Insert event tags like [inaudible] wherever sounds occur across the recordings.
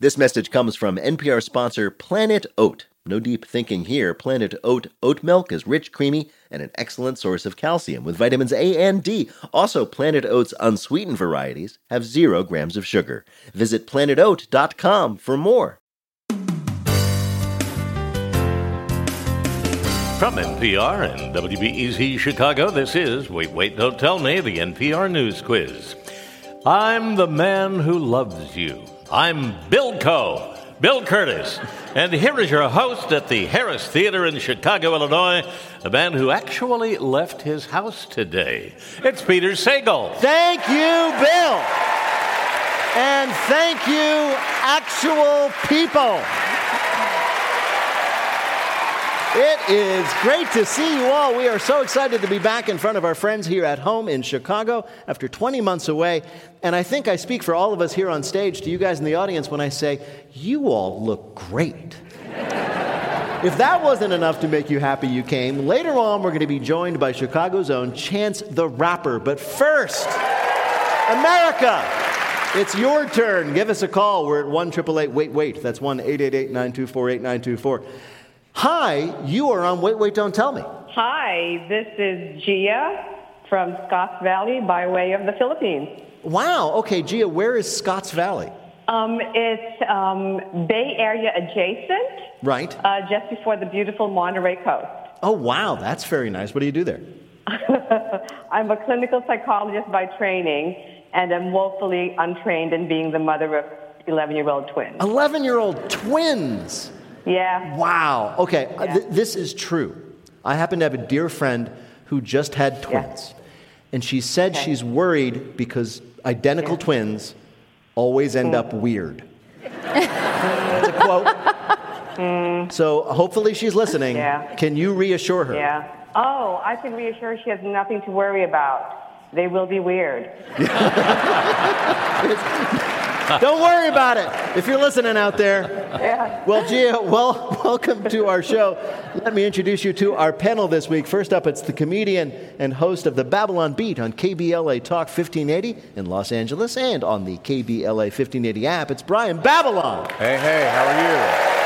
This message comes from NPR sponsor Planet Oat. No deep thinking here. Planet Oat oat milk is rich, creamy, and an excellent source of calcium with vitamins A and D. Also, Planet Oat's unsweetened varieties have zero grams of sugar. Visit planetoat.com for more. From NPR and WBEZ Chicago, this is Wait, Wait, Don't Tell Me, the NPR News Quiz. I'm the man who loves you. I'm Bill Coe, Bill Curtis, and here is your host at the Harris Theater in Chicago, Illinois, a man who actually left his house today. It's Peter Sagal. Thank you, Bill. And thank you, actual people. It is great to see you all. We are so excited to be back in front of our friends here at home in Chicago after 20 months away. And I think I speak for all of us here on stage to you guys in the audience when I say, you all look great. [laughs] if that wasn't enough to make you happy you came, later on we're going to be joined by Chicago's own Chance the Rapper. But first, America! It's your turn. Give us a call. We're at 1 Wait Wait. That's 1 888 924 8924. Hi, you are on Wait, Wait, Don't Tell Me. Hi, this is Gia from Scotts Valley by way of the Philippines. Wow, okay, Gia, where is Scotts Valley? Um, it's um, Bay Area adjacent, Right. uh, just before the beautiful Monterey coast. Oh, wow, that's very nice. What do you do there? [laughs] I'm a clinical psychologist by training, and I'm woefully untrained in being the mother of 11 year old twins. 11 year old twins. Yeah. Wow, okay, uh, th- this is true. I happen to have a dear friend who just had twins. And she said Okay. she's worried because identical twins always end up weird. That's a quote. So hopefully she's listening. Yeah. Can you reassure her? Yeah. Oh, I can reassure she has nothing to worry about. They will be weird. [laughs] [laughs] Don't worry about it if you're listening out there. Yeah. Well, Gia, well, [laughs] welcome to our show. Let me introduce you to our panel this week. First up, it's the comedian and host of the Babylon Beat on KBLA Talk 1580 in Los Angeles and on the KBLA 1580 app. It's Brian Babylon. Hey, hey, how are you?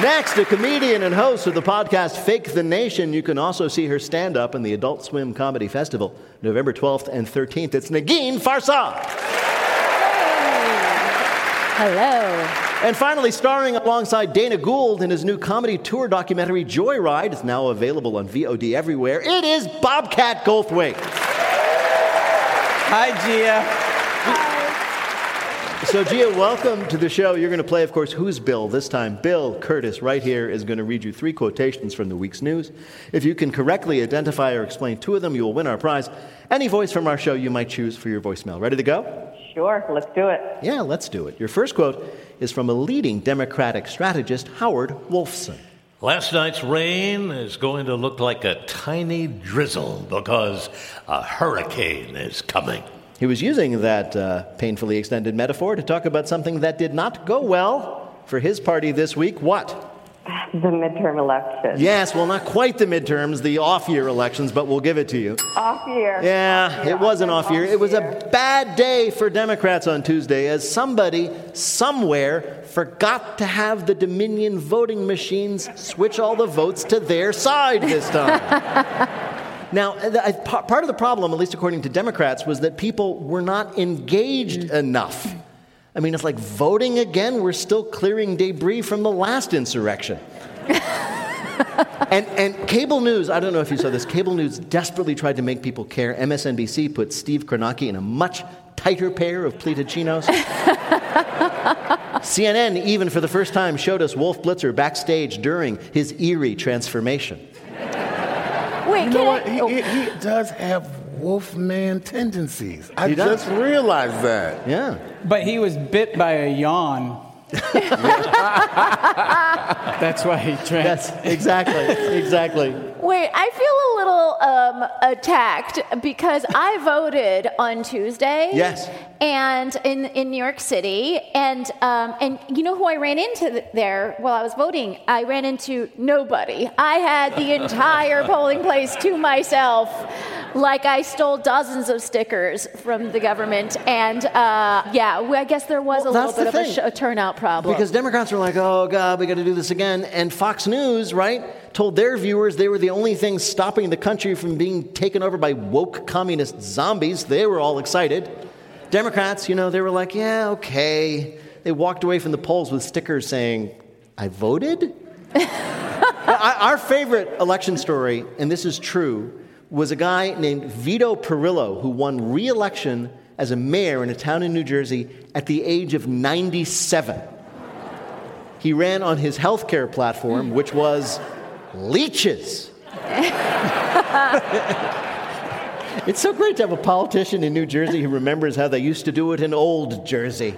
Next, a comedian and host of the podcast Fake the Nation. You can also see her stand up in the Adult Swim Comedy Festival, November 12th and 13th. It's Negin Farsad. Hello. And finally, starring alongside Dana Gould in his new comedy tour documentary Joyride, it's now available on VOD everywhere. It is Bobcat Goldthwait. Hi, Gia. So, Gia, welcome to the show. You're going to play, of course, Who's Bill? This time, Bill Curtis, right here, is going to read you three quotations from the week's news. If you can correctly identify or explain two of them, you will win our prize. Any voice from our show you might choose for your voicemail. Ready to go? Sure, let's do it. Yeah, let's do it. Your first quote is from a leading Democratic strategist, Howard Wolfson. Last night's rain is going to look like a tiny drizzle because a hurricane is coming. He was using that uh, painfully extended metaphor to talk about something that did not go well for his party this week. What? The midterm election. Yes, well, not quite the midterms, the off year elections, but we'll give it to you. Off year. Yeah, it was an off year. It was a bad day for Democrats on Tuesday as somebody somewhere forgot to have the Dominion voting machines switch all the votes to their side this time. [laughs] Now, the- I- pa- part of the problem, at least according to Democrats, was that people were not engaged enough. I mean, it's like voting again. We're still clearing debris from the last insurrection. [laughs] and, and cable news, I don't know if you saw this, cable news desperately tried to make people care. MSNBC put Steve Kornacki in a much tighter pair of pleated chinos. [laughs] CNN, even for the first time, showed us Wolf Blitzer backstage during his eerie transformation. Wait, You can know I? what? He, oh, he, he does have wolfman tendencies. I just realized that. Yeah. But he was bit by a yawn. [laughs] That's why he trans. Yes, exactly, exactly. Wait, I feel a little um, attacked because I voted on Tuesday. Yes. And in, in New York City, and um, and you know who I ran into there while I was voting? I ran into nobody. I had the entire polling place to myself. Like I stole dozens of stickers from the government, and uh, yeah, we- I guess there was Well, a little bit of a, sh- a turnout problem. Because Democrats were like, oh, God, we got to do this again. And Fox News, right, told their viewers they were the only thing stopping the country from being taken over by woke communist zombies. They were all excited. Democrats, you know, they were like, yeah, okay. They walked away from the polls with stickers saying, I voted? [laughs] Our favorite election story, and this is true, was a guy named Vito Perillo who won re election as a mayor in a town in New Jersey at the age of 97. He ran on his healthcare platform, which was leeches. [laughs] it's so great to have a politician in New Jersey who remembers how they used to do it in old Jersey.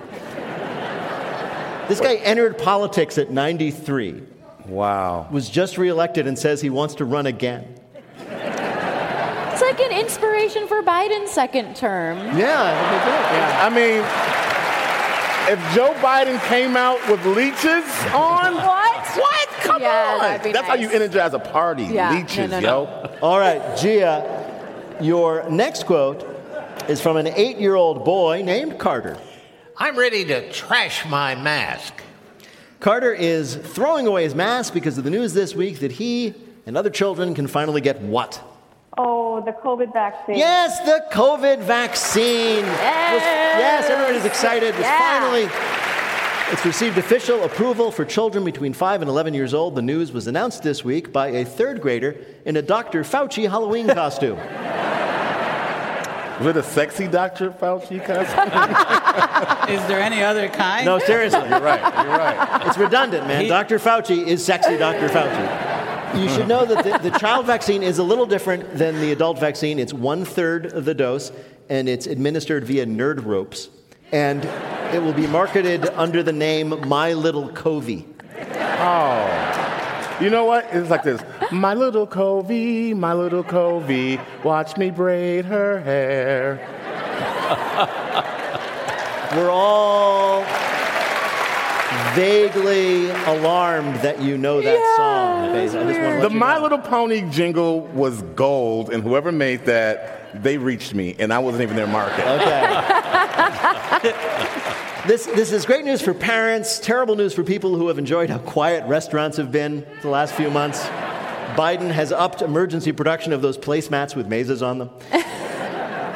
This guy entered politics at 93 Wow. was just reelected and says he wants to run again. It's like an inspiration for Biden's second term. Yeah, I mean, if Joe Biden came out with leeches on, [laughs] What? What? Come Yeah, on. that'd be That's how you energize a party. Yeah. No, Leeches, no, yo. no. All right, Gia, your next quote is from an eight year old boy named Carter. I'm ready to trash my mask. Carter is throwing away his mask because of the news this week that he and other children can finally get what? Oh, the COVID vaccine. Yes, the COVID vaccine. Was- yes, everybody's excited. It's Yeah. finally. It's received official approval for children between 5 and 11 years old. The news was announced this week by a third grader in a Dr. Fauci Halloween costume. [laughs] Was it a sexy Dr. Fauci costume? [laughs] Is there any other kind? No, seriously. You're right. You're right. It's redundant, man. He- Dr. Fauci is sexy Dr. Fauci. You should know that the, the child vaccine is a little different than the adult vaccine. It's one third of the dose, and it's administered via nerd ropes. And it will be marketed under the name My Little Covey. Oh. You know what? It's like this. My little Covey, my little Covey, watch me braid her hair. We're all vaguely alarmed that you know that song. Basil. I just want to let The My know. Little Pony jingle was gold, and whoever made that, they reached me, and I wasn't even their market. Okay. [laughs] [laughs] this, this is great news for parents, terrible news for people who have enjoyed how quiet restaurants have been the last few months. Biden has upped emergency production of those placemats with mazes on them. [laughs]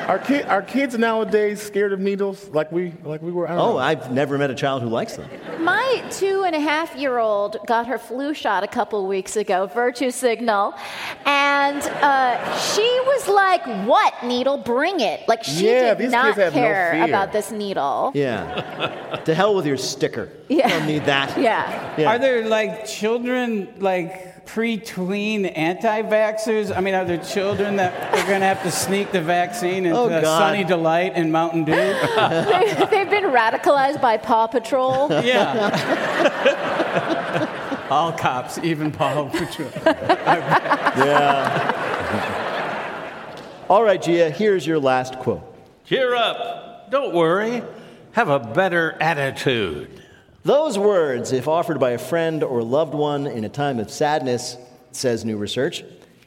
Are, ki- are kids nowadays scared of needles like we like we were? I don't Oh, know. I've never met a child who likes them. My two and a half year old got her flu shot a couple weeks ago, Virtue Signal, and uh, she was like, What needle? Bring it. Like, she Yeah, did these not kids have no care fear. about this needle. Yeah. to hell with your sticker. Yeah. Don't need that. Yeah. Yeah. Are there like children like pre-tween anti-vaxxers? I mean, are there children that are going to have to sneak the vaccine into Oh, Sunny Delight and Mountain Dew? they, [laughs] they've been radicalized by Paw Patrol. yeah. [laughs] All cops, even Paw Patrol. [laughs] Yeah. All right, Gia, here's your last quote. Cheer up. Don't worry. Have a better attitude. Those words, if offered by a friend or loved one in a time of sadness, says new research,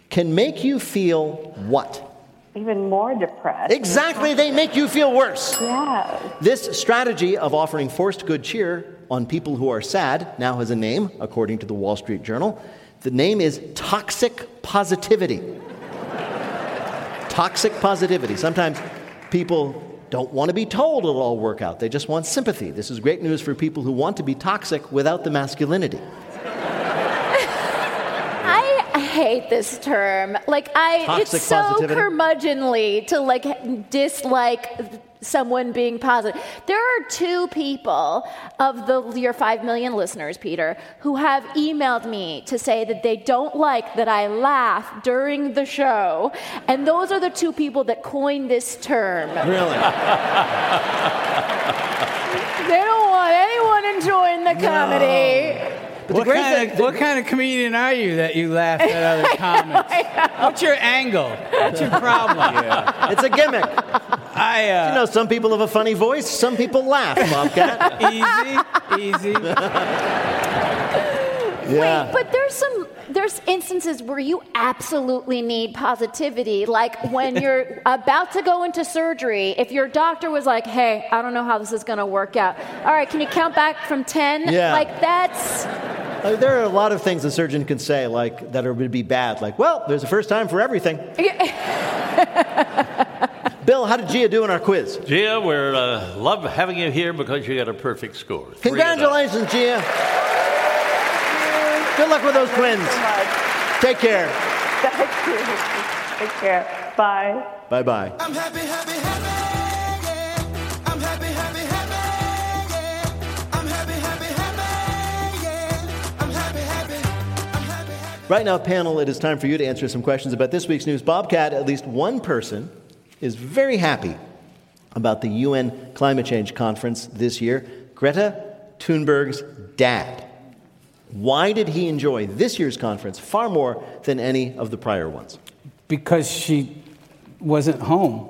can make you feel what? Even more depressed. Exactly, they make you feel worse. Yes. This strategy of offering forced good cheer on people who are sad now has a name, according to the Wall Street Journal. The name is toxic positivity. toxic positivity. Sometimes people don't want to be told it'll all work out, they just want sympathy. This is great news for people who want to be toxic without the masculinity. [laughs] I hate this term. Like I Toxic it's so curmudgeonly to like dislike someone being positive. There are two people of the your 5 million listeners, Peter, who have emailed me to say that they don't like that I laugh during the show, and those are the two people that coined this term. Really? [laughs] They don't want anyone enjoying the comedy. But What the kind, thing, of, what kind of comedian are you that you laugh at other [laughs] comments? What's your angle? What's your problem? [laughs] it's a gimmick. I, uh, You know, some people have a funny voice, some people laugh, Bobcat. [laughs] easy, easy. Yeah. Wait, but there's some there's instances where you absolutely need positivity, like when you're about to go into surgery. If your doctor was like, "Hey, I don't know how this is going to work out. All right, can you count back from 10?" Yeah. Like that's Uh, there are a lot of things a surgeon can say, like that are would be bad. Like, well, there's a first time for everything. [laughs] Bill, how did Gia do in our quiz? Gia, we're uh, love having you here because you got a perfect score. Three Congratulations, Gia. Good luck with those twins. Take care. Thank you. Take care. Bye. Bye bye. Right now, panel, it is time for you to answer some questions about this week's news. Bobcat, at least one person is very happy about the UN climate change conference this year Greta Thunberg's dad. Why did he enjoy this year's conference far more than any of the prior ones? Because she wasn't home.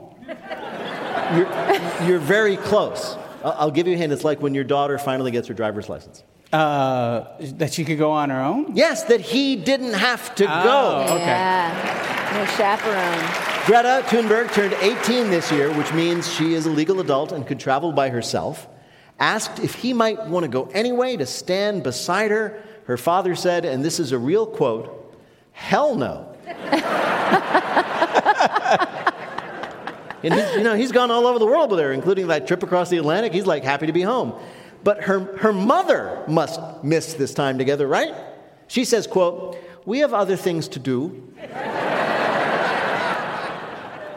You're, you're very close. I'll I'll give you a hint. It's like when your daughter finally gets her driver's license. Uh, that she could go on her own? Yes, that he didn't have to Oh. go. Okay. yeah, no chaperone. Greta Thunberg turned 18 this year, which means she is a legal adult and could travel by herself. Asked if he might want to go anyway to stand beside her, her father said, and this is a real quote, hell no. [laughs] and he, you know, he's gone all over the world with her, including that trip across the Atlantic. He's like happy to be home. But her, her mother must miss this time together, right? She says, quote, we have other things to do.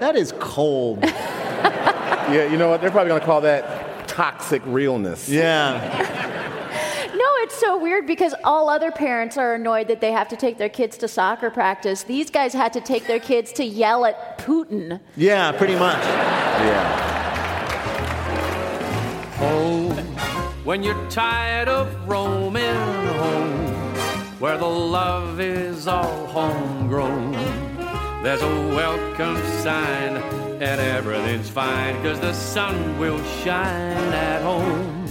That is cold. [laughs] Yeah, you know what? They're probably going to call that toxic realness. Yeah. [laughs] No, it's so weird because all other parents are annoyed that they have to take their kids to soccer practice. These guys had to take their kids to yell at Putin. Yeah, pretty much. Yeah. When you're tired of roaming home where the love is all homegrown there's a welcome sign and everything's fine cause the sun will shine at home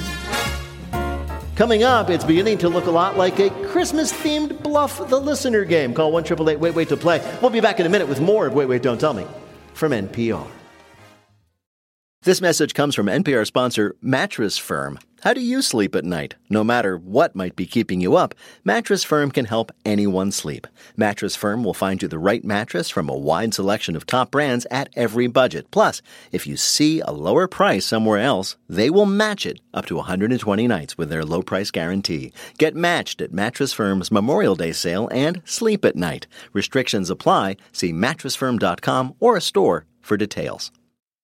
Coming up, it's beginning to look a lot like a Christmas themed Bluff the Listener game. Call 1 Wait Wait to play. We'll be back in a minute with more of Wait Wait Don't Tell Me from NPR. This message comes from NPR sponsor Mattress Firm. How do you sleep at night? No matter what might be keeping you up, Mattress Firm can help anyone sleep. Mattress Firm will find you the right mattress from a wide selection of top brands at every budget. Plus, if you see a lower price somewhere else, they will match it up to 120 nights with their low price guarantee. Get matched at Mattress Firm's Memorial Day sale and sleep at night. Restrictions apply. See mattressfirm.com or a store for details.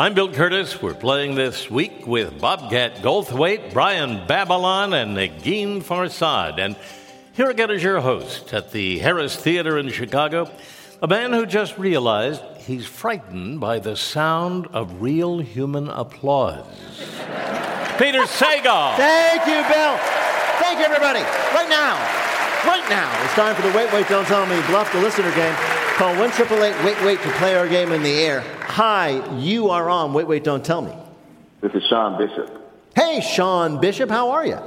I'm Bill Curtis. We're playing this week with Bobcat Goldthwait, Brian Babylon, and Negin Farsad. And here again is your host at the Harris Theater in Chicago, a man who just realized he's frightened by the sound of real human applause. [laughs] Peter Sagal. Thank you, Bill. Thank you, everybody. Right now, right now, it's time for the Wait, Wait, Don't Tell Me Bluff the Listener game. Call 1 Wait, Wait to play our game in the air. Hi, you are on Wait, Wait, Don't Tell Me. This is Sean Bishop. Hey, Sean Bishop, how are you?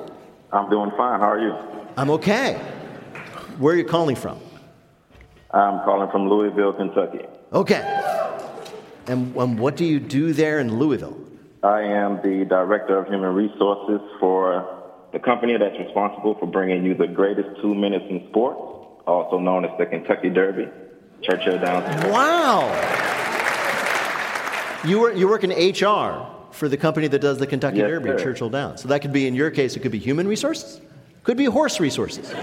I'm doing fine. How are you? I'm okay. Where are you calling from? I'm calling from Louisville, Kentucky. Okay. And, and what do you do there in Louisville? I am the Director of Human Resources for the company that's responsible for bringing you the greatest two minutes in sports, also known as the Kentucky Derby, Churchill Downs. Wow. You, were, you work in HR for the company that does the Kentucky Yes, Derby, sir. Churchill Downs. So that could be, in your case, it could be human resources, could be horse resources. [laughs]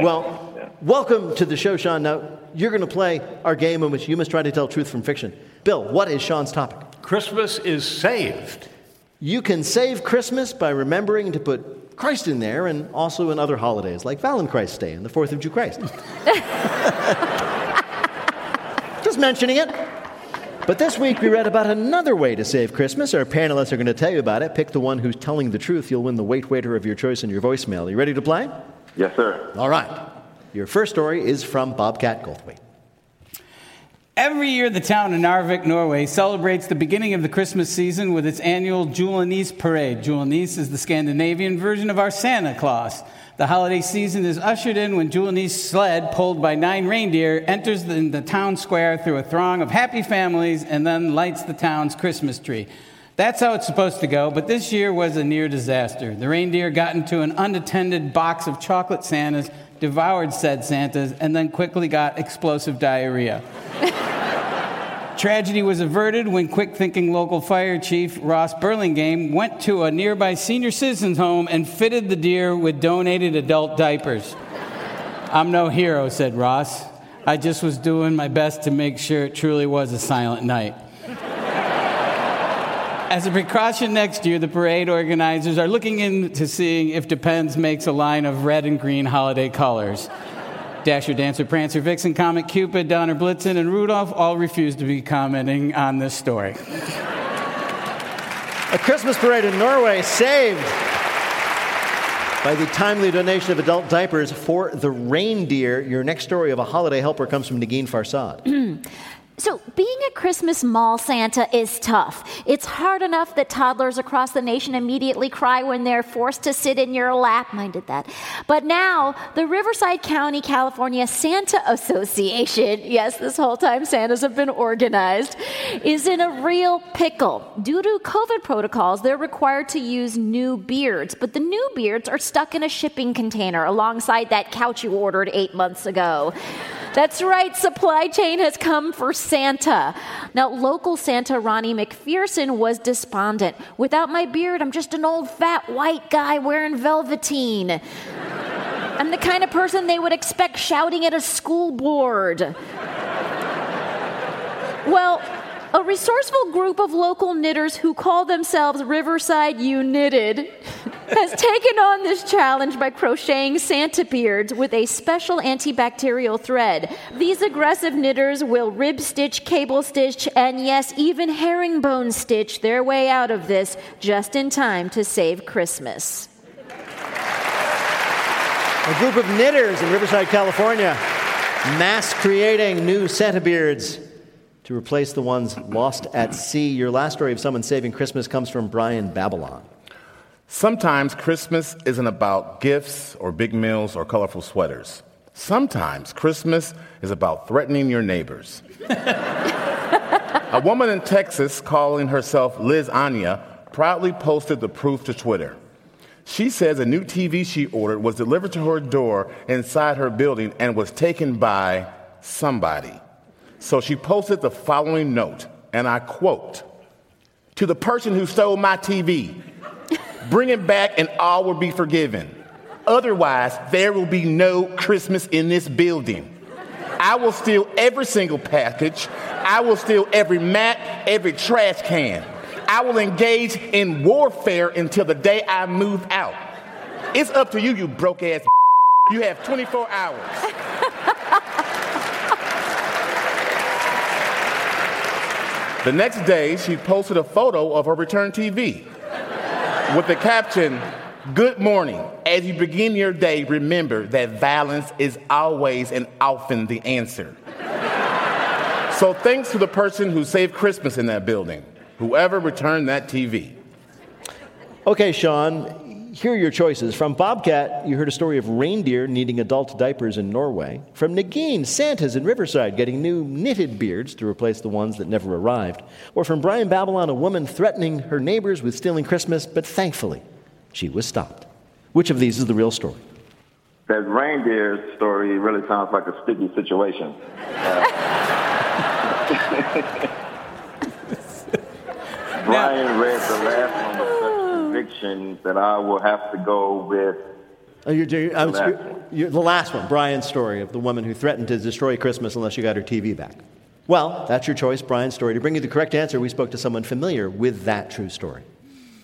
well, welcome to the show, Sean. Now, you're going to play our game in which you must try to tell truth from fiction. Bill, what is Sean's topic? Christmas is saved. You can save Christmas by remembering to put Christ in there and also in other holidays like Valentine's Day and the 4th of July. [laughs] Just mentioning it. But this week we read about another way to save Christmas. Our panelists are going to tell you about it. Pick the one who's telling the truth. You'll win the wait waiter of your choice in your voicemail. Are you ready to play? Yes, sir. All right. Your first story is from Bobcat Goldthwait. Every year, the town of Narvik, Norway, celebrates the beginning of the Christmas season with its annual Julenis parade. Julenis is the Scandinavian version of our Santa Claus. The holiday season is ushered in when Julenis' sled, pulled by nine reindeer, enters the town square through a throng of happy families and then lights the town's Christmas tree. That's how it's supposed to go, but this year was a near disaster. The reindeer got into an unattended box of chocolate Santas, devoured said Santas, and then quickly got explosive diarrhea. [laughs] Tragedy was averted when quick thinking local fire chief Ross Burlingame went to a nearby senior citizens home and fitted the deer with donated adult diapers. I'm no hero, said Ross. I just was doing my best to make sure it truly was a silent night. As a precaution next year, the parade organizers are looking into seeing if Depends makes a line of red and green holiday colors. Dasher, Dancer, Prancer, Vixen, Comet, Cupid, Donner, Blitzen, and Rudolph all refuse to be commenting on this story. A Christmas parade in Norway saved by the timely donation of adult diapers for the reindeer. Your next story of a holiday helper comes from Negin Farsad. [clears throat] So, being a Christmas mall Santa is tough. It's hard enough that toddlers across the nation immediately cry when they're forced to sit in your lap. Mine did that. But now, the Riverside County, California Santa Association, [laughs] yes, this whole time Santas have been organized, is in a real pickle. Due to COVID protocols, they're required to use new beards, but the new beards are stuck in a shipping container alongside that couch you ordered eight months ago. That's right, supply chain has come for Santa. Now, local Santa Ronnie McPherson was despondent. Without my beard, I'm just an old fat white guy wearing velveteen. I'm the kind of person they would expect shouting at a school board. Well, a resourceful group of local knitters who call themselves Riverside U Knitted [laughs] has taken on this challenge by crocheting Santa beards with a special antibacterial thread. These aggressive knitters will rib stitch, cable stitch, and yes, even herringbone stitch their way out of this just in time to save Christmas. A group of knitters in Riverside, California, mass creating new Santa beards to replace the ones lost at sea. Your last story of someone saving Christmas comes from Brian Babylon. Sometimes Christmas isn't about gifts or big meals or colorful sweaters. Sometimes Christmas is about threatening your neighbors. A woman in Texas calling herself Liz Anya proudly posted the proof to Twitter. She says a new TV she ordered was delivered to her door inside her building and was taken by somebody. So she posted the following note, and I quote To the person who stole my TV, bring it back and all will be forgiven. Otherwise, there will be no Christmas in this building. I will steal every single package. I will steal every mat, every trash can. I will engage in warfare until the day I move out. It's up to you, you broke ass. You have 24 hours. The next day, she posted a photo of her return TV with the caption, Good morning. As you begin your day, remember that violence is always and often the answer. so thanks to the person who saved Christmas in that building, whoever returned that TV. Okay, Sean, here are your choices. From Bobcat, you heard a story of reindeer needing adult diapers in Norway. From Negin, Santas in Riverside getting new knitted beards to replace the ones that never arrived. Or from Brian Babylon, a woman threatening her neighbors with stealing Christmas, but thankfully, she was stopped. Which of these is the real story? That reindeer story really sounds like a sticky situation. [laughs] Brian read the last one with such conviction that I will have to go with Oh, you're, you're, I was- you're- you're- the last one, Brian's story of the woman who threatened to destroy Christmas unless she got her TV back. Well, that's your choice, Brian's story. To bring you the correct answer, we spoke to someone familiar with that true story.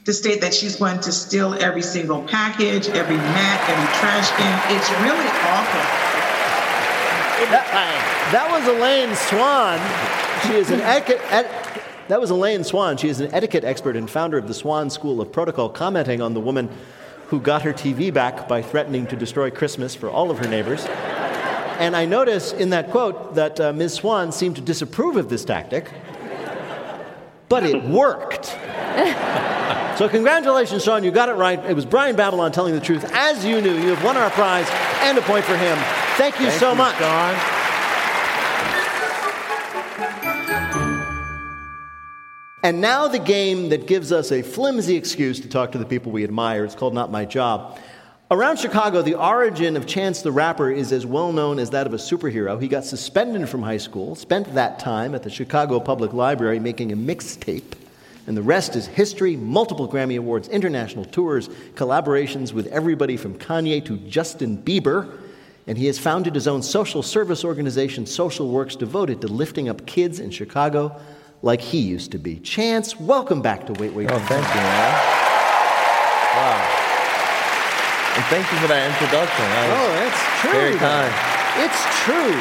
to state that she's going to steal every single package, every mat, every trash can. It's really awful. That, that was Elaine Swan. She is an etiquette. Et, that was Elaine Swan. She is an etiquette expert and founder of the Swan School of Protocol, commenting on the woman who got her TV back by threatening to destroy Christmas for all of her neighbors. And I notice in that quote that uh, Ms. Swan seemed to disapprove of this tactic, but it worked. [laughs] so, congratulations, Sean. You got it right. It was Brian Babylon telling the truth. As you knew, you have won our prize and a point for him. Thank you Thank so you, much. Sean. And now the game that gives us a flimsy excuse to talk to the people we admire. It's called Not My Job. Around Chicago, the origin of Chance the Rapper is as well known as that of a superhero. He got suspended from high school, spent that time at the Chicago Public Library making a mixtape. And the rest is history, multiple Grammy Awards, international tours, collaborations with everybody from Kanye to Justin Bieber. And he has founded his own social service organization, Social Works, devoted to lifting up kids in Chicago like he used to be. Chance, welcome back to Wait, Wait. Oh, thank you, man. Wow. And thank you for that introduction. That Oh, that's true. Very kind. It's true.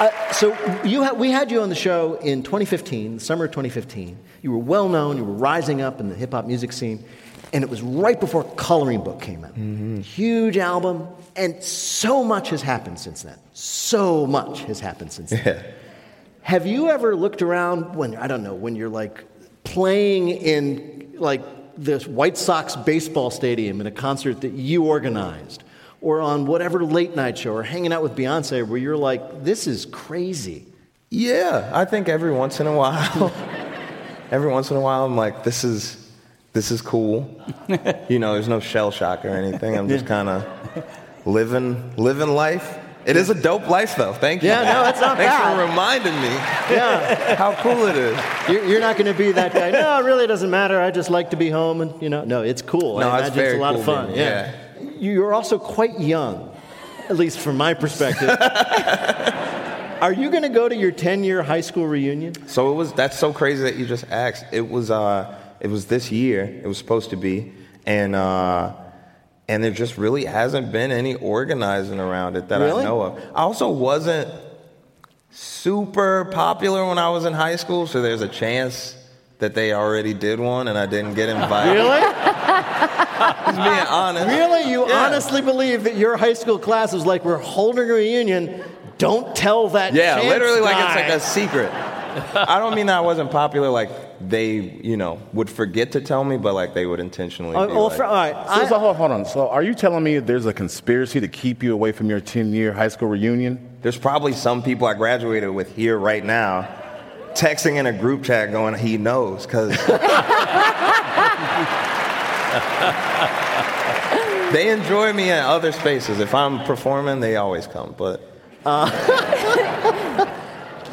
Uh, so you ha- we had you on the show in 2015, the summer of 2015. You were well known. You were rising up in the hip hop music scene, and it was right before Coloring Book came out. Huge album, and so much has happened since then. So much has happened since then. Yeah. Have you ever looked around when I don't know when you're like playing in like this White Sox baseball stadium in a concert that you organized, or on whatever late night show, or hanging out with Beyonce, where you're like, this is crazy. Yeah, I think every once in a while, [laughs] every once in a while, I'm like, this is, this is cool. [laughs] you know, there's no shell shock or anything. I'm just kind of living, living life. It is a dope life, though. Thank you. Yeah, no, that's not Thanks bad. for reminding me Yeah, [laughs] how cool it is. you're, you're not going to be that guy. No, it really doesn't matter. I just like to be home, and you know, no, it's cool. No, I it's imagine very it's a lot cool of fun. being- Yeah. you're also quite young, at least from my perspective. [laughs] Are you going to go to your 10 year high school reunion? So it was. That's so crazy that you just asked. It was. Uh, it was this year. It was supposed to be, and uh, and there just really hasn't been any organizing around it that Really? I know of. I also wasn't super popular when I was in high school, so there's a chance that they already did one and I didn't get invited. Really? [laughs] Just being honest. Really? You Yeah. honestly believe that your high school class was like, we're holding a reunion. Don't tell that. Yeah, literally like it's like a secret. I don't mean that I wasn't popular, like they, you know, would forget to tell me, but like they would intentionally. Oh, be well, like, fr- all right. So, I- so hold, hold on. So, are you telling me there's a conspiracy to keep you away from your 10 year high school reunion? There's probably some people I graduated with here right now, texting in a group chat going, "He knows," because [laughs] they enjoy me in other spaces. If I'm performing, they always come. But [laughs]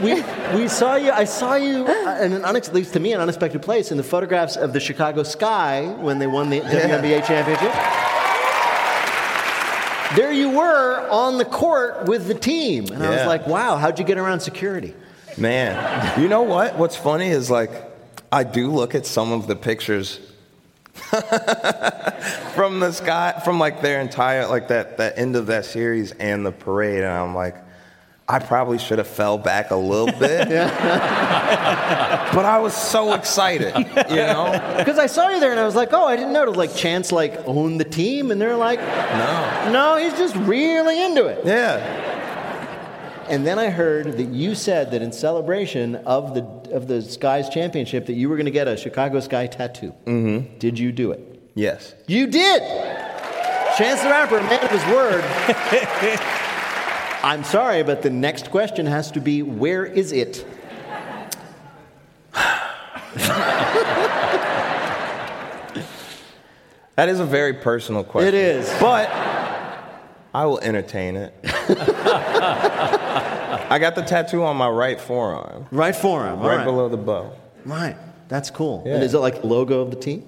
we, we saw you, I saw you in an unex- at least to me, an unexpected place in the photographs of the Chicago Sky when they won the [laughs] WNBA championship. There you were on the court with the team. And I was like, wow, how'd you get around security? man, you know what? What's funny is like I do look at some of the pictures [laughs] from the sky, from like their entire like that that end of that series and the parade, and I'm like. I probably should have fell back a little [laughs] bit. but I was so excited, you know? Because I saw you there and I was like, oh, I didn't know. Did like Chance like own the team? And they're like, No. no, he's just really into it. Yeah. And then I heard that you said that in celebration of the of the Skies championship that you were going to get a Chicago Sky tattoo. Mm-hmm. Did you do it? Yes. You did. Chance the Rapper, man of his word. [laughs] I'm sorry, but the next question has to be where is it? [laughs] That is a very personal question. It is. But I will entertain it. [laughs] I got the tattoo on my right forearm, Right forearm. right, right. below the bow. Right. That's cool. Yeah. And is it like the logo of the team?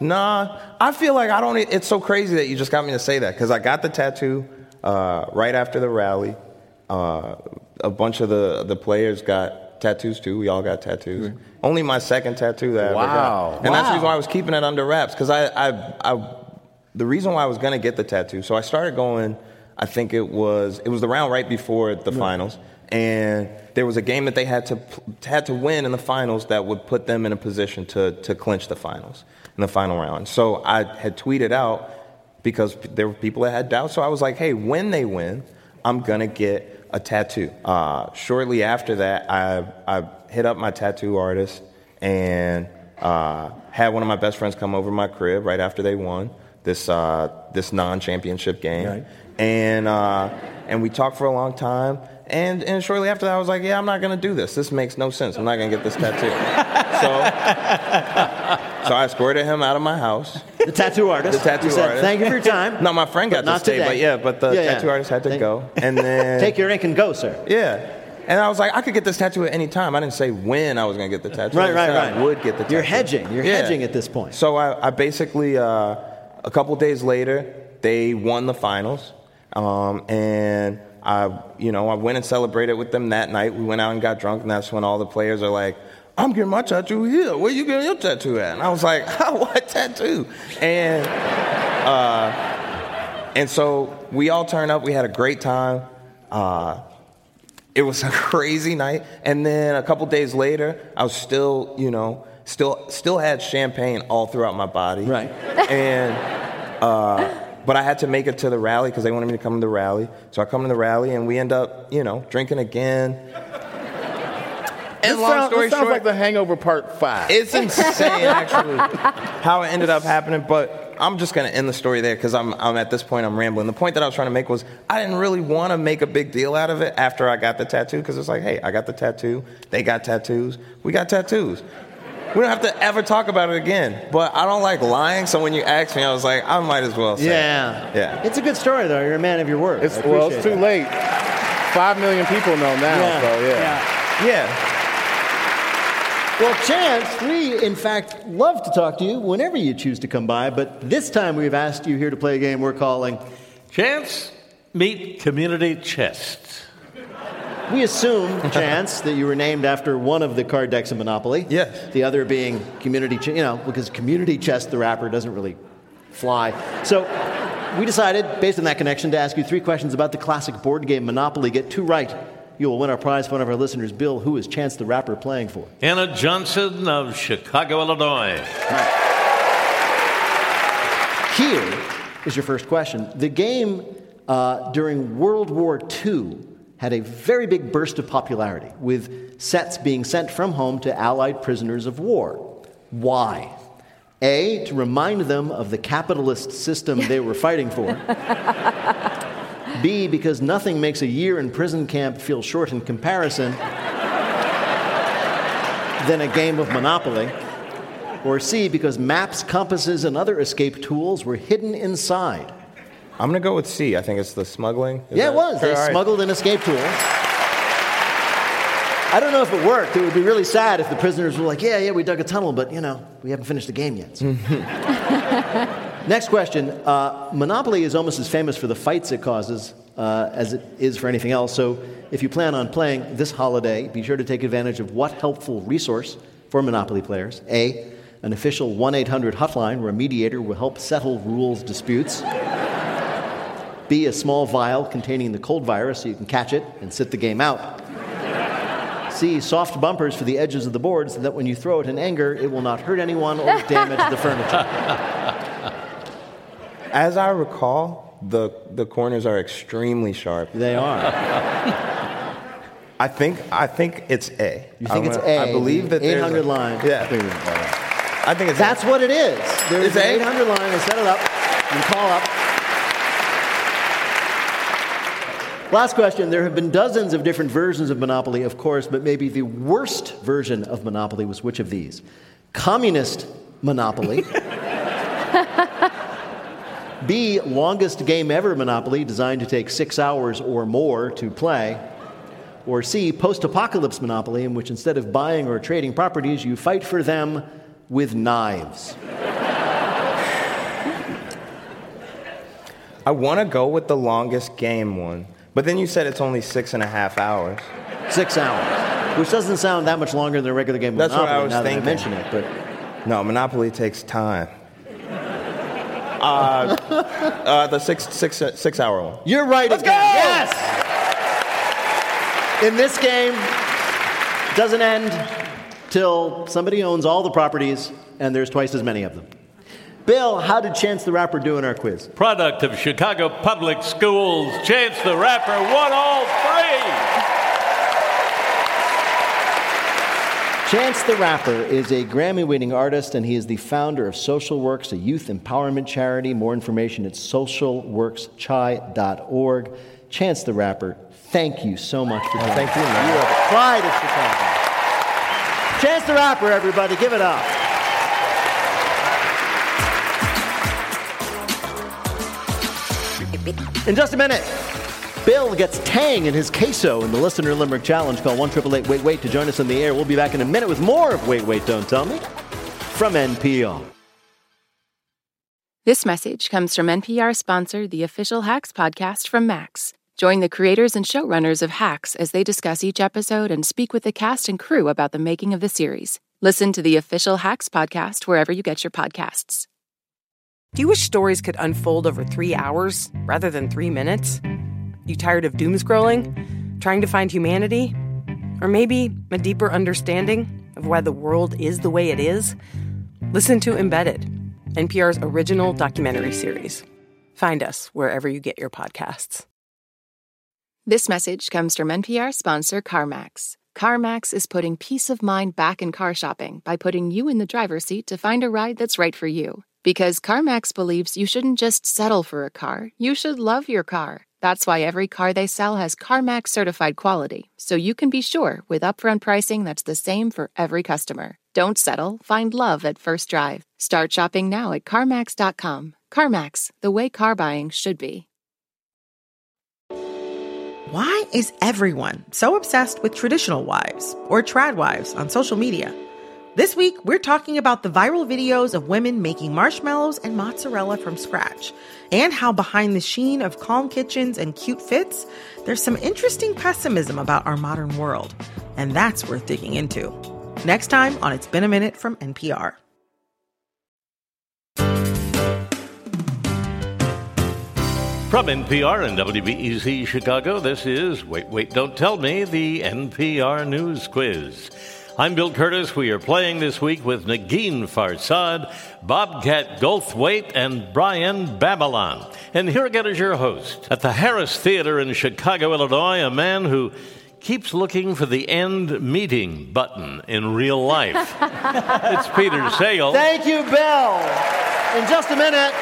Nah, I feel like I don't. It's so crazy that you just got me to say that because I got the tattoo uh, right after the rally. Uh, a bunch of the the players got tattoos too. We all got tattoos. Only my second tattoo that I ever got. And that's the reason why I was keeping it under wraps because I, I, I, the reason why I was gonna get the tattoo. So I started going. I think it was it was the round right before the finals, and there was a game that they had to had to win in the finals that would put them in a position to to clinch the finals in the final round. So I had tweeted out because there were people that had doubts. So I was like, hey, when they win, I'm gonna get a tattoo. Uh, shortly after that, I I hit up my tattoo artist and uh, had one of my best friends come over to my crib right after they won this uh, this non-championship game, Right. and uh, and we talked for a long time. And and shortly after that, I was like, yeah, I'm not gonna do this. This makes no sense. I'm not gonna get this tattoo. [laughs] so so I escorted him out of my house. The tattoo artist. The tattoo You said, artist. Thank you for your [laughs] time. No, my friend got to stay, today. but yeah, but the Yeah, yeah. tattoo artist had to Thank- go. And then Take your ink and go, sir. yeah. And I was like, I could get this tattoo at any time. I didn't say when I was going to get the tattoo. Right, I right, said right. I would get the tattoo. You're hedging. You're Yeah. hedging at this point. So I, I basically, uh, a couple days later, they won the finals. Um, and I, you know, I went and celebrated with them that night. We went out and got drunk, and that's when all the players are like, I'm getting my tattoo here. Where you getting your tattoo at? And I was like, [laughs] what tattoo? And uh, and so we all turned up. We had a great time. Uh, it was a [laughs] crazy night. And then a couple days later, I was still, you know, still still had champagne all throughout my body. Right. And uh, but I had to make it to the rally because they wanted me to come to the rally. So I come to the rally, and we end up, you know, drinking again. And This long sound- story this sounds short, like the Hangover Part Five. it's insane, actually, how it ended up happening. But I'm just gonna end the story there because I'm, I'm at this point I'm rambling. The point that I was trying to make was I didn't really want to make a big deal out of it after I got the tattoo because it's like, hey, I got the tattoo, they got tattoos, we got tattoos. We don't have to ever talk about it again. But I don't like lying, so when you asked me, I was like, I might as well say. it. Yeah. Yeah. It's a good story, though. You're a man of your word. It's, well, it's too that. late. Five million people know now, Yeah. so yeah. Yeah. Well, Chance, we in fact love to talk to you whenever you choose to come by, but this time we've asked you here to play a game we're calling. Chance, meet Community Chest. We assume, [laughs] Chance, that you were named after one of the card decks in Monopoly. Yes. The other being Community, Ch- you know, because Community Chest, the rapper, doesn't really fly. So we decided, based on that connection, to ask you three questions about the classic board game Monopoly. Get two right, you will win our prize for one of our listeners. Bill, who is Chance the rapper playing for? Anna Johnson of Chicago, Illinois. Here is your first question. The game uh, during World War II had a very big burst of popularity, with sets being sent from home to Allied prisoners of war. Why? A, to remind them of the capitalist system they were fighting for. [laughs] B, because nothing makes a year in prison camp feel short in comparison than a game of Monopoly. Or C, because maps, compasses, and other escape tools were hidden inside. I'm gonna go with C. I think it's the smuggling. Is yeah, it was. They right. smuggled an escape tool. I don't know if it worked. It would be really sad if the prisoners were like, yeah, yeah, we dug a tunnel, but, you know, we haven't finished the game yet. so." [laughs] Next question. Uh, Monopoly is almost as famous for the fights it causes uh, as it is for anything else. So if you plan on playing this holiday, be sure to take advantage of what helpful resource for Monopoly players? A, an official 1 800 hotline where a mediator will help settle rules disputes. B, a small vial containing the cold virus so you can catch it and sit the game out. C, soft bumpers for the edges of the board so that when you throw it in anger, it will not hurt anyone or damage the furniture. [laughs] As I recall, the the corners are extremely sharp. They are. [laughs] I think I think it's A. You think I'm it's A? I believe that the there's 800 a- line. Yeah, I think it's That's what it is. There's It's an A? 800 line. They set it up. You call up. Last question. There have been dozens of different versions of Monopoly, of course, but maybe the worst version of Monopoly was which of these? Communist Monopoly. [laughs] B, longest game ever Monopoly, designed to take six hours or more to play. Or C, post apocalypse Monopoly, in which instead of buying or trading properties, you fight for them with knives. I want to go with the longest game one, but then you said it's only six and a half hours. Six hours. which doesn't sound that much longer than a regular game of That's what I was now thinking. that I mention it. But No, Monopoly takes time. Uh, uh, the six, six, six hour one. you're right Let's again. go! Yes! In this game, it doesn't end till somebody owns all the properties and there's twice as many of them. Bill, how did Chance the Rapper do in our quiz? Product of Chicago Public Schools. Chance the Rapper won all three. Chance the Rapper is a Grammy winning artist and he is the founder of Social Works, a youth empowerment charity. More information at socialworkschai.org. Chance the Rapper, thank you so much for joining thank you, man. You are the pride of Chicago. Chance the Rapper, everybody, give it up. In just a minute, Bill gets tang in his queso in the Listener Limerick Challenge. Call 1 Wait Wait to join us on the air. We'll be back in a minute with more of Wait Wait Don't Tell Me from NPR. This message comes from NPR sponsor, the official Hacks podcast from Max. Join the creators and showrunners of Hacks as they discuss each episode and speak with the cast and crew about the making of the series. Listen to the official Hacks podcast wherever you get your podcasts. Do you wish stories could unfold over three hours rather than three minutes? You tired of doom scrolling? Trying to find humanity? Or maybe a deeper understanding of why the world is the way it is? Listen to Embedded, NPR's original documentary series. Find us wherever you get your podcasts. This message comes from NPR sponsor CarMax. CarMax is putting peace of mind back in car shopping by putting you in the driver's seat to find a ride that's right for you. Because CarMax believes you shouldn't just settle for a car, you should love your car. That's why every car they sell has CarMax certified quality, so you can be sure with upfront pricing that's the same for every customer. Don't settle, find love at first drive. Start shopping now at CarMax.com. CarMax, the way car buying should be. Why is everyone so obsessed with traditional wives or trad wives on social media? This week, we're talking about the viral videos of women making marshmallows and mozzarella from scratch, and how behind the sheen of calm kitchens and cute fits, there's some interesting pessimism about our modern world. And that's worth digging into. Next time on It's Been a Minute from NPR. From NPR and WBEZ Chicago, this is Wait, Wait, Don't Tell Me, the NPR News Quiz. I'm Bill Kurtis. We are playing this week with Negin Farsad, Bobcat Goldthwait, and Brian Babylon. And here again is your host. At the Harris Theater in Chicago, Illinois, a man who keeps looking for the end meeting button in real life. [laughs] it's Peter Sagal. Thank you, Bill. In just a minute,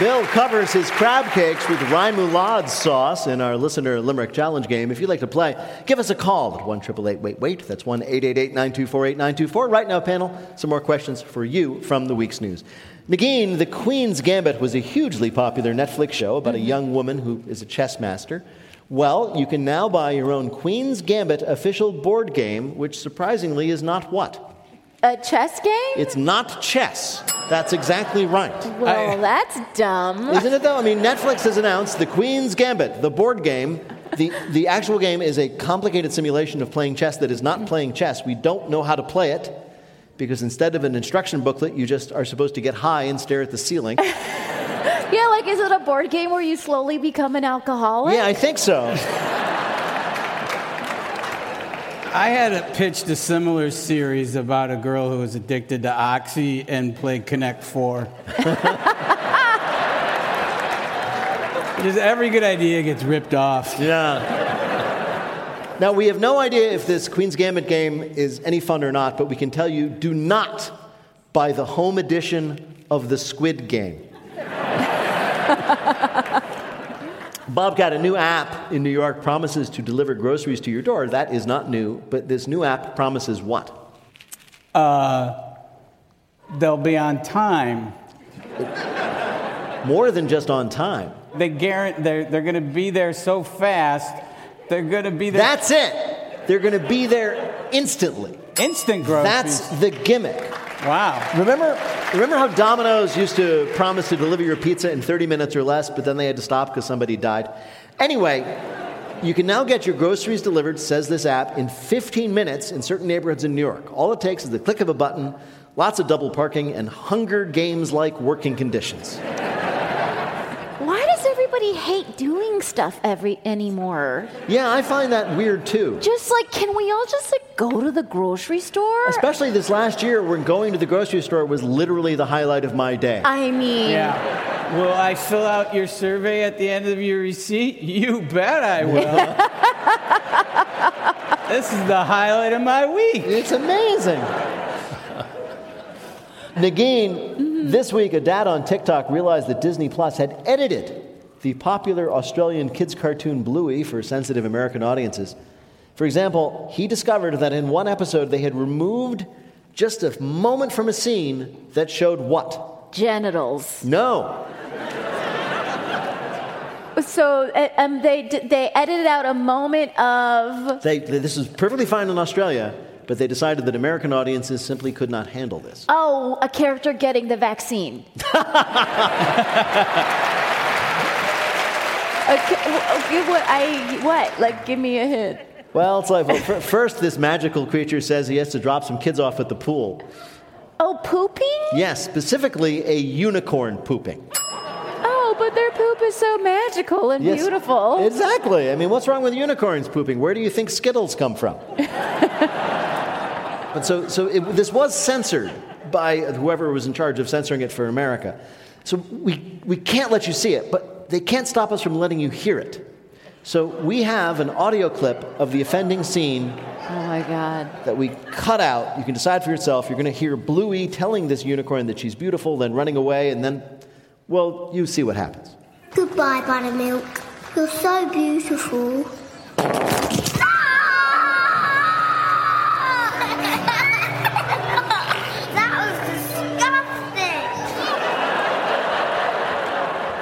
Bill covers his crab cakes with remoulade sauce in our listener limerick challenge game. If you'd like to play, give us a call at one triple eight wait wait. That's one eight eight eight nine two four eight nine two four. Right now, panel, some more questions for you from the week's news. Negin, The Queen's Gambit was a hugely popular Netflix show about a mm-hmm. young woman who is a chess master. Well, you can now buy your own Queen's Gambit official board game, which surprisingly is not what? A chess game? It's not chess. That's exactly right. Well, that's dumb. Isn't it though? I mean, Netflix has announced the Queen's Gambit, the board game. The, the actual game is a complicated simulation of playing chess that is not playing chess. We don't know how to play it because instead of an instruction booklet, you just are supposed to get high and stare at the ceiling. [laughs] Yeah, like is it a board game where you slowly become an alcoholic? yeah, I think so. I had a pitched a similar series about a girl who was addicted to Oxy and played Connect Four. [laughs] Just every good idea gets ripped off. Yeah. Now, we have no idea if this Queen's Gambit game is any fun or not, but we can tell you do not buy the home edition of the Squid Game. [laughs] Bobcat, a new app in New York promises to deliver groceries to your door. That is not new, but this new app promises what? Uh, they'll be on time. More than just on time. They guarantee they're, they're going to be there so fast. They're going to be there. That's it. They're going to be there instantly. Instant groceries. That's the gimmick. Wow. Remember, remember how Domino's used to promise to deliver your pizza in 30 minutes or less, but then they had to stop because somebody died? Anyway, You can now get your groceries delivered, says this app, in 15 minutes in certain neighborhoods in New York. All it takes is the click of a button, lots of double parking, and Hunger Games like working conditions. Why everybody hate doing stuff every anymore? Yeah, I find that weird too. Just like, can we all just like go to the grocery store? Especially this last year when going to the grocery store was literally the highlight of my day. I mean, Yeah. Will I fill out your survey at the end of your receipt? You bet I will. [laughs] this is the highlight of my week. It's amazing. Negin, mm-hmm. this week a dad on TikTok realized that Disney Plus had edited the popular Australian kids cartoon Bluey for sensitive American audiences. For example, he discovered that in one episode they had removed just a moment from a scene that showed what? genitals. No. So um, they they edited out a moment of. They, this is perfectly fine in Australia, but they decided that American audiences simply could not handle this. Oh, a character getting the vaccine. [laughs] Uh, okay, w- uh, what I what? Like, give me a hint. Well, it's like, well, fir- first, this magical creature says he has to drop some kids off at the pool. Oh, pooping? Yes, specifically a unicorn pooping. Oh, but their poop is so magical and Yes, beautiful. Exactly. I mean, what's wrong with unicorns pooping? Where do you think Skittles come from? [laughs] but so, so it, this was censored by whoever was in charge of censoring it for America. So we, we can't let you see it, but they can't stop us from letting you hear it. So we have an audio clip of the offending scene Oh my God. that we cut out. You can decide for yourself. You're going to hear Bluey telling this unicorn that she's beautiful, then running away, and then, well, you see what happens. Goodbye, Buttermilk. You're so beautiful.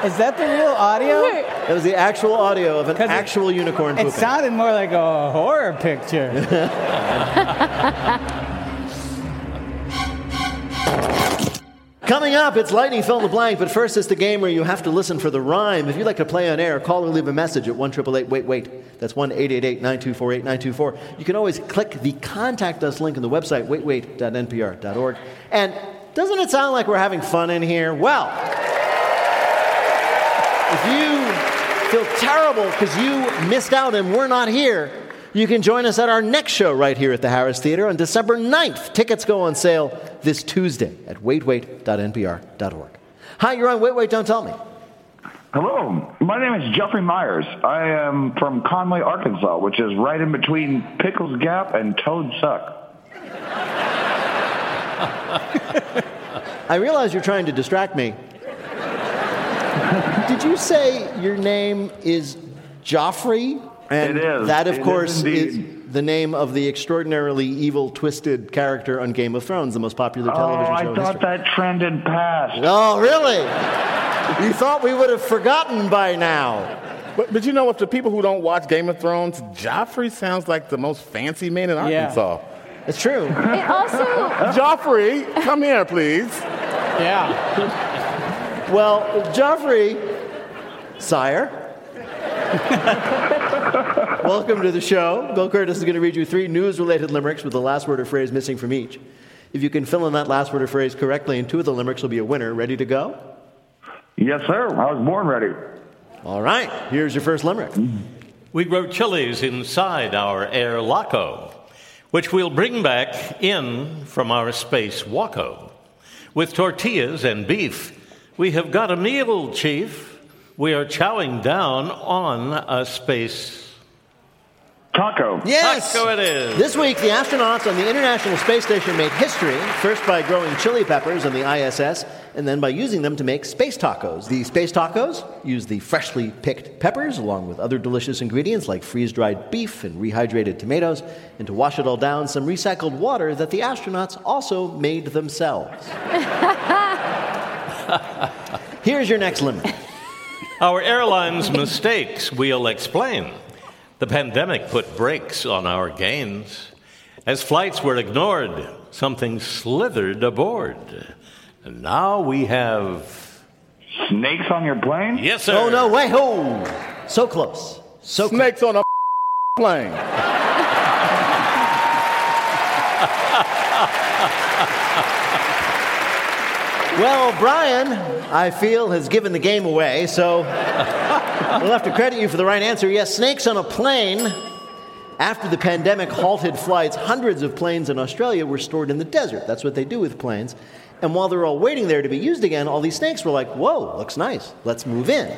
Is that the real audio? That was the actual audio of an 'Cause it- actual unicorn It sounded more like a horror picture. [laughs] Coming up, it's Lightning Fill in the Blank, but first it's the game where you have to listen for the rhyme. If you'd like to play on air, call or leave a message at 1 Wait Wait. That's 1 924 8924. You can always click the Contact Us link on the website, waitwait.npr.org. And doesn't it sound like we're having fun in here? Well, if you feel terrible because you missed out and we're not here, you can join us at our next show right here at the Harris Theater on December 9th. Tickets go on sale this Tuesday at waitwait.npr.org. Hi, you're on Wait Wait, Don't Tell Me. Hello, my name is Jeffrey Myers. I am from Conway, Arkansas, which is right in between Pickles Gap and Toad Suck. [laughs] I realize you're trying to distract me. Did you say your name is Joffrey? And It is. that, of It is course, is, indeed. the name of the extraordinarily evil, twisted character on Game of Thrones, the most popular Oh, television I show in thought history. that trend had passed. Oh, really? you thought we would have forgotten by now. But, but you know, if the people who don't watch Game of Thrones, Joffrey sounds like the most fancy man in Arkansas. Yeah. Arkansas. It's true. It also. Joffrey, come here, please. Yeah. Well, Joffrey, sire. [laughs] Welcome to the show. Bill Kurtis is going to read you three news related limericks with the last word or phrase missing from each. If you can fill in that last word or phrase correctly, and two of the limericks will be a winner. Ready to go? Yes, sir. I was born ready. All right, here's your first limerick. We grow chilies inside our air loco, which we'll bring back in from our space waco. With tortillas and beef, we have got a meal, Chief. We are chowing down on a space. Taco. Yes! Taco it is. This week, the astronauts on the International Space Station made history, first by growing chili peppers on the ISS, and then by using them to make space tacos. The space tacos use the freshly picked peppers, along with other delicious ingredients like freeze dried beef and rehydrated tomatoes, and to wash it all down, some recycled water that the astronauts also made themselves. [laughs] [laughs] Here's your next limit. Our airline's mistakes we'll explain. The pandemic put brakes on our gains. As flights were ignored, something slithered aboard. And now we have. Snakes on your plane? Yes, sir. Oh, no, way, ho! So close. So Snakes on a plane. Well, Brian, I feel, has given the game away, so we'll have to credit you for the right answer. Yes, snakes on a plane. After the pandemic halted flights, hundreds of planes in Australia were stored in the desert. That's what they do with planes. And while they're all waiting there to be used again, all these snakes were like, whoa, looks nice. Let's move in.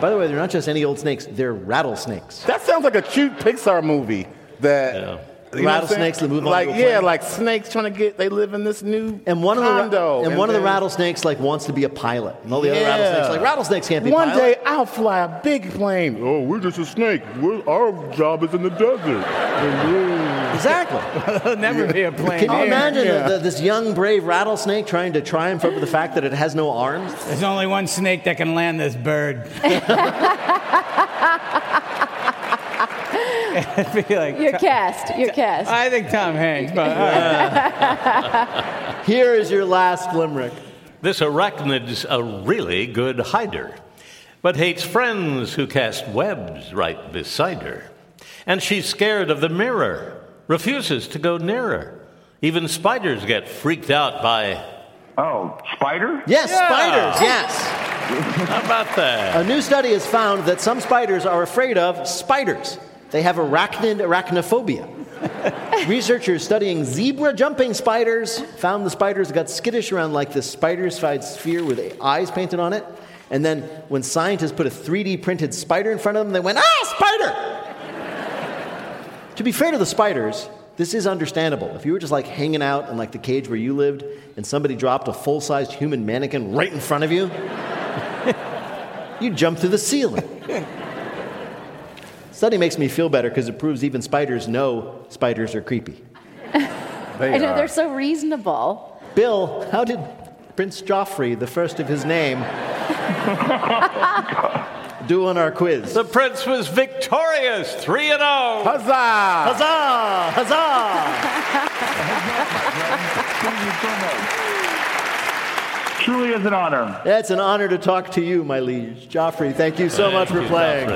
By the way, they're not just any old snakes, they're rattlesnakes. That sounds like a cute Pixar movie. That you know what I'm Rattlesnakes saying? that move onto like a yeah, like snakes trying to get. They live in this new And one of the ra- condo, and, one of the rattlesnakes like wants to be a pilot, and all the other Yeah. rattlesnakes like rattlesnakes can't be One pilot. day I'll fly a big plane. Oh, we're just a snake. We're, our job is in the desert. Exactly. There'll [laughs] never be a plane. Can you imagine Yeah. the, the, this young, brave rattlesnake trying to triumph over the fact that it has no arms? There's only one snake that can land this bird. [laughs] It'd [laughs] be like, You're cast. You're cast. I think Tom Hanks, but uh, all right. [laughs] Here is your last limerick. This arachnid's a really good hider, but hates friends who cast webs right beside her. And she's scared of the mirror, refuses to go nearer. Even spiders get freaked out by. Oh, spider? Yes, Yeah. spiders, [laughs] yes. How about that? A new study has found that some spiders are afraid of spiders. They have arachnid arachnophobia. Researchers studying zebra jumping spiders found the spiders got skittish around like this spider-sized sphere with eyes painted on it. And then when scientists put a 3D printed spider in front of them, they went, ah, spider! to be fair to the spiders, this is understandable. If you were just like hanging out in like the cage where you lived and somebody dropped a full-sized human mannequin right in front of you, [laughs] you'd jump through the ceiling. Study makes me feel better because it proves even spiders know spiders are creepy. [laughs] I know they're so reasonable. Bill, how did Prince Joffrey, the first of his name, [laughs] do on our quiz? The prince was victorious, 3 and oh. 0. Huzzah! Huzzah! Huzzah! [laughs] Truly is an honor. It's an honor to talk to you, my liege. Joffrey, thank you so much for playing.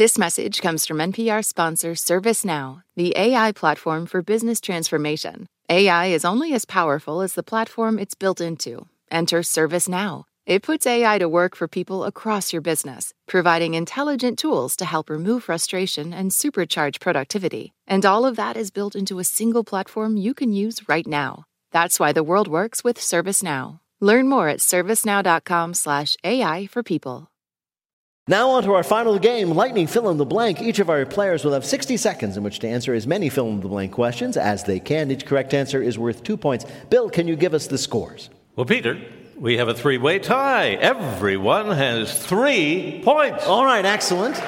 This message comes from NPR sponsor ServiceNow, the AI platform for business transformation. AI is only as powerful as the platform it's built into. Enter ServiceNow. It puts AI to work for people across your business, providing intelligent tools to help remove frustration and supercharge productivity. And all of that is built into a single platform you can use right now. That's why the world works with ServiceNow. Learn more at servicenow.com/ai for people. Now, on to our final game, Lightning Fill in the Blank. Each of our players will have 60 seconds in which to answer as many fill in the blank questions as they can. Each correct answer is worth two points. Bill, can you give us the scores? Well, Peter, we have a three way tie. Everyone has three points. All right, excellent.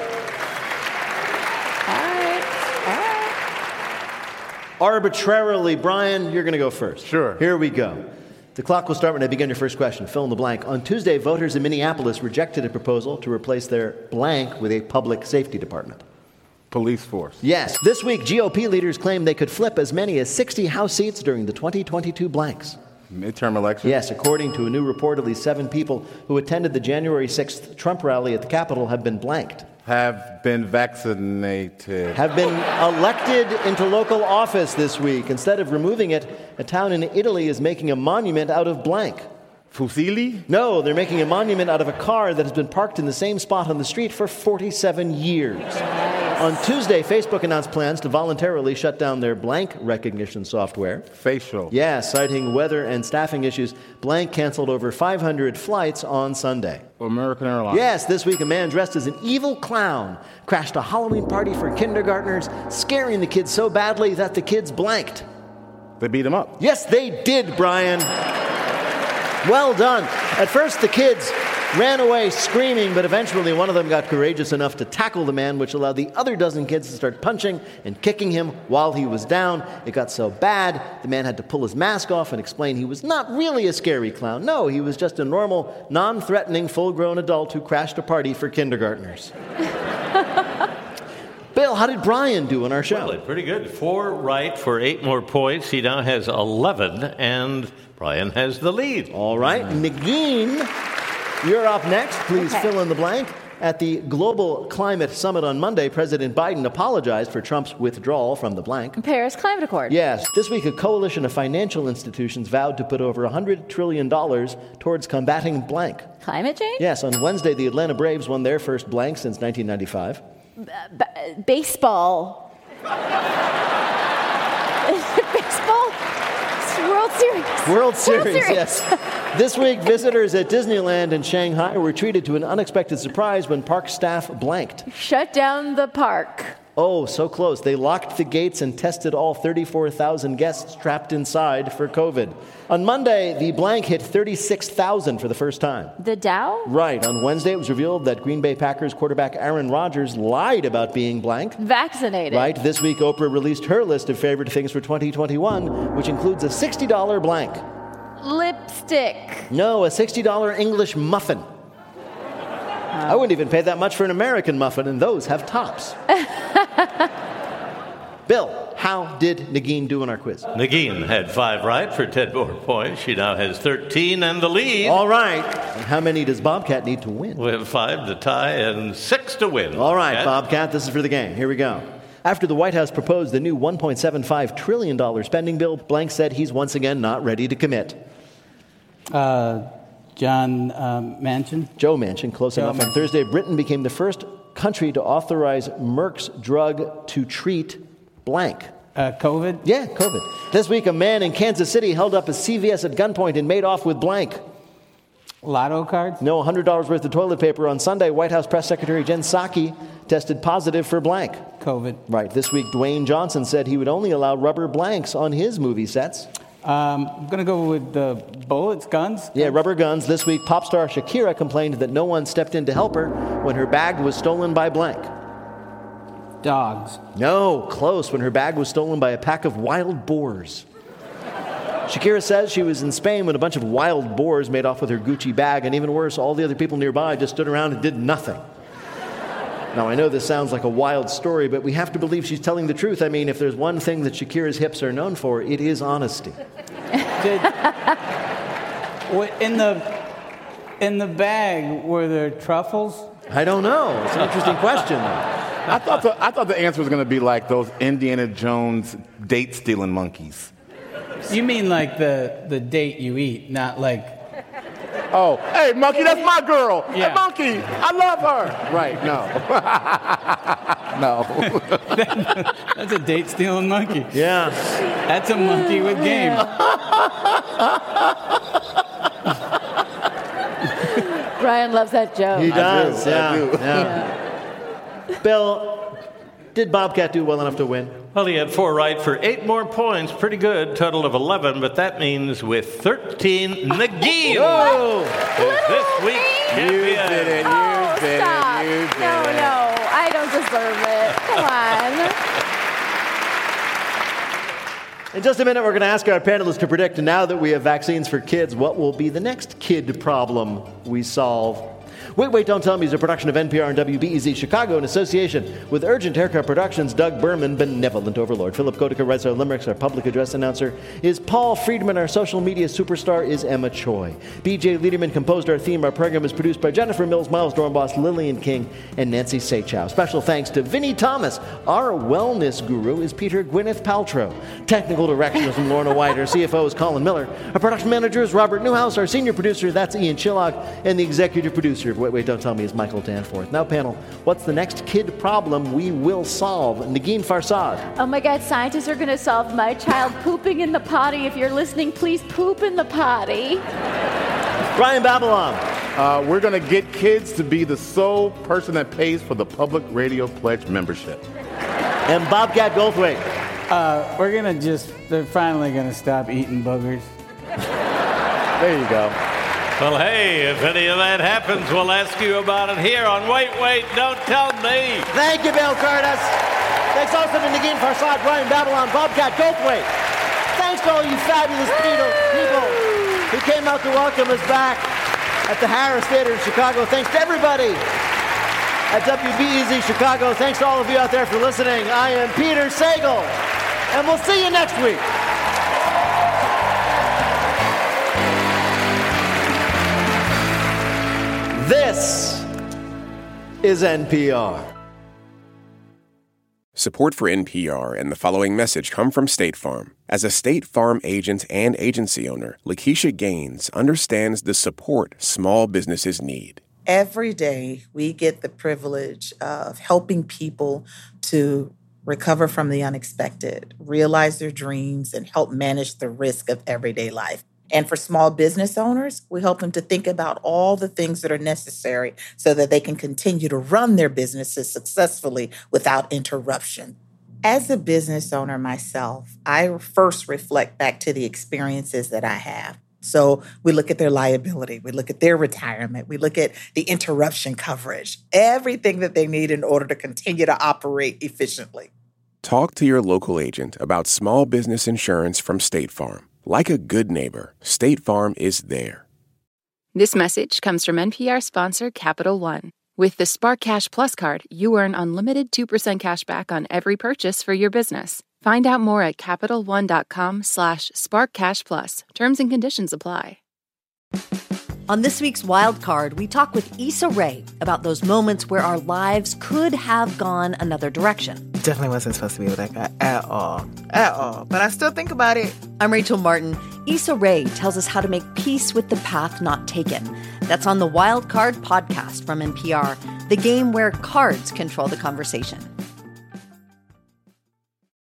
Arbitrarily, Brian, you're going to go first. Sure. Here we go. The clock will start when I begin your first question. Fill in the blank. On Tuesday, voters in Minneapolis rejected a proposal to replace their blank with a public safety department. Police force. Yes. This week, GOP leaders claim they could flip as many as 60 House seats during the 2022 blanks. Midterm election. Yes, according to a new report, at least seven people who attended the January 6th Trump rally at the Capitol have been blanked. Have been vaccinated. Have been elected into local office this week. Instead of removing it, a town in Italy is making a monument out of blank. Fusilli? No, they're making a monument out of a car that has been parked in the same spot on the street for 47 years. On Tuesday, Facebook announced plans to voluntarily shut down their blank recognition software. Facial. Yeah, citing weather and staffing issues, Blank canceled over 500 flights on Sunday. American Airlines. Yes, this week a man dressed as an evil clown crashed a Halloween party for kindergartners, scaring the kids so badly that the kids blanked. They beat him up. Yes, they did, Brian. Well done. At first, the kids ran away screaming, but eventually one of them got courageous enough to tackle the man, which allowed the other dozen kids to start punching and kicking him while he was down. It got so bad, the man had to pull his mask off and explain he was not really a scary clown. No, he was just a normal, non threatening, full grown adult who crashed a party for kindergartners. [laughs] Bill, how did Brian do in our show? Well, pretty good. Four right for eight more points. He now has 11, and Brian has the lead. All right. Negin, you're up next. Please Okay. fill in the blank. At the Global Climate Summit on Monday, President Biden apologized for Trump's withdrawal from the blank. Paris Climate Accord. Yes, this week a coalition of financial institutions vowed to put over $100 trillion towards combating blank. Climate change? Yes, on Wednesday, the Atlanta Braves won their first blank since 1995. B- baseball. baseball? It's World Series. World Series, yes. This week, visitors at Disneyland in Shanghai were treated to an unexpected surprise when park staff blanked. Shut down the park. Oh, so close. They locked the gates and tested all 34,000 guests trapped inside for COVID. On Monday, the blank hit 36,000 for the first time. The Dow? Right. On Wednesday, it was revealed that Green Bay Packers quarterback Aaron Rodgers lied about being blank. Vaccinated. Right. This week, Oprah released her list of favorite things for 2021, which includes a $60 blank. Lipstick. No, a $60 English muffin. I wouldn't even pay that much for an American muffin, and those have tops. [laughs] Bill, how did Negin do in our quiz? Negin had five right for 10 more points. She now has 13 and the lead. All right. And how many does Bobcat need to win? We have five to tie and six to win. All right, Cat. Bobcat, this is for the game. Here we go. After the White House proposed the new $1.75 trillion spending bill, Blank said he's once again not ready to commit. Uh, John um, Manchin. Joe Manchin, close Joe enough. On Thursday, Britain became the first country to authorize Merck's drug to treat blank. Uh, COVID? Yeah, COVID. This week, a man in Kansas City held up a CVS at gunpoint and made off with blank. Lotto cards? No, $100 worth of toilet paper. On Sunday, White House Press Secretary Jen Psaki tested positive for blank. COVID. Right. This week, Dwayne Johnson said he would only allow rubber blanks on his movie sets. Um, I'm going to go with the bullets, guns. Yeah, rubber guns. This week, pop star Shakira complained that no one stepped in to help her when her bag was stolen by blank. Dogs. No, close when her bag was stolen by a pack of wild boars. Shakira says she was in Spain when a bunch of wild boars made off with her Gucci bag, and even worse, all the other people nearby just stood around and did nothing. Now, I know this sounds like a wild story, but we have to believe she's telling the truth. I mean, if there's one thing that Shakira's hips are known for, it is honesty. [laughs] Did, in the in the bag were there truffles? I don't know. It's an interesting question. I thought the, I thought the answer was going to be like those Indiana Jones date stealing monkeys. You mean like the the date you eat, not like Oh, hey, monkey, that's my girl. Yeah. Hey, monkey, I love her. Right, no. [laughs] no. [laughs] that's a date stealing monkey. Yeah. That's a monkey with game. Brian loves that joke. He does, do, I yeah, do. yeah. Bill, did Bobcat do well enough to win? Well, he had four right for eight more points. Pretty good. Total of 11, but that means with 13, [laughs] Negin Whoa! is this week's You did it. You Oh, did stop. it. You did no, it. no, I don't deserve it. Come on. In just a minute, we're going to ask our panelists to predict now that we have vaccines for kids, what will be the next kid problem we solve? Wait, Wait, Don't Tell Me is a production of NPR and WBEZ Chicago in association with Urgent Haircut Productions, Doug Berman, Benevolent Overlord. Philipp Goedicke writes our limericks. Our public address announcer is Paul Friedman. Our social media superstar is Emma Choi. BJ Liederman composed our theme. Our program is produced by Jennifer Mills, Miles Dornbos, Lillian King, and Nancy Saechao. Special thanks to Vinnie Thomas. Our wellness guru is Peter Gwyneth Paltrow. Technical direction is from Lorna White. Our CFO is Colin Miller. Our production manager is Robert Newhouse. Our senior producer, that's Ian Chillag. And the executive producer of Wait, Wait, Don't Tell Me is Michael Danforth. Now, panel, what's the next kid problem we will solve? Negin Farsad. Oh my God, scientists are going to solve my child pooping in the potty. If you're listening, please poop in the potty. Brian Babylon. Uh, we're going to get kids to be the sole person that pays for the public radio pledge membership. And Bobcat Goldthwait. Uh, we're gonna just they're finally gonna stop eating boogers. There you go. Well, hey, if any of that happens, we'll ask you about it here on Wait, Wait, Don't Tell Me. Thank you, Bill Kurtis. Thanks also to Negin Farsad, Brian Babylon, Bobcat Goldthwait. Thanks to all you fabulous people, people who came out to welcome us back at the Harris Theater in Chicago. Thanks to everybody at WBEZ Chicago. Thanks to all of you out there for listening. I am Peter Sagal, and we'll see you next week. This is NPR. Support for NPR and the following message come from State Farm. As a State Farm agent and agency owner, Lakeisha Gaines understands the support small businesses need. Every day, we get the privilege of helping people to recover from the unexpected, realize their dreams, and help manage the risk of everyday life. And for small business owners, we help them to think about all the things that are necessary so that they can continue to run their businesses successfully without interruption. As a business owner myself, I first reflect back to the experiences that I have. So we look at their liability, we look at their retirement, we look at the interruption coverage, everything that they need in order to continue to operate efficiently. Talk to your local agent about small business insurance from State Farm. Like a good neighbor, State Farm is there. This message comes from NPR sponsor Capital One. With the Spark Cash Plus card, you earn unlimited 2% cash back on every purchase for your business. Find out more at CapitalOne.com slash SparkCashPlus. Terms and conditions apply. On this week's Wild Card, we talk with Issa Rae about those moments where our lives could have gone another direction. Definitely wasn't supposed to be with that guy at all. At all. But I still think about it. I'm Rachel Martin. Issa Rae tells us how to make peace with the path not taken. That's on the Wild Card podcast from NPR, the game where cards control the conversation.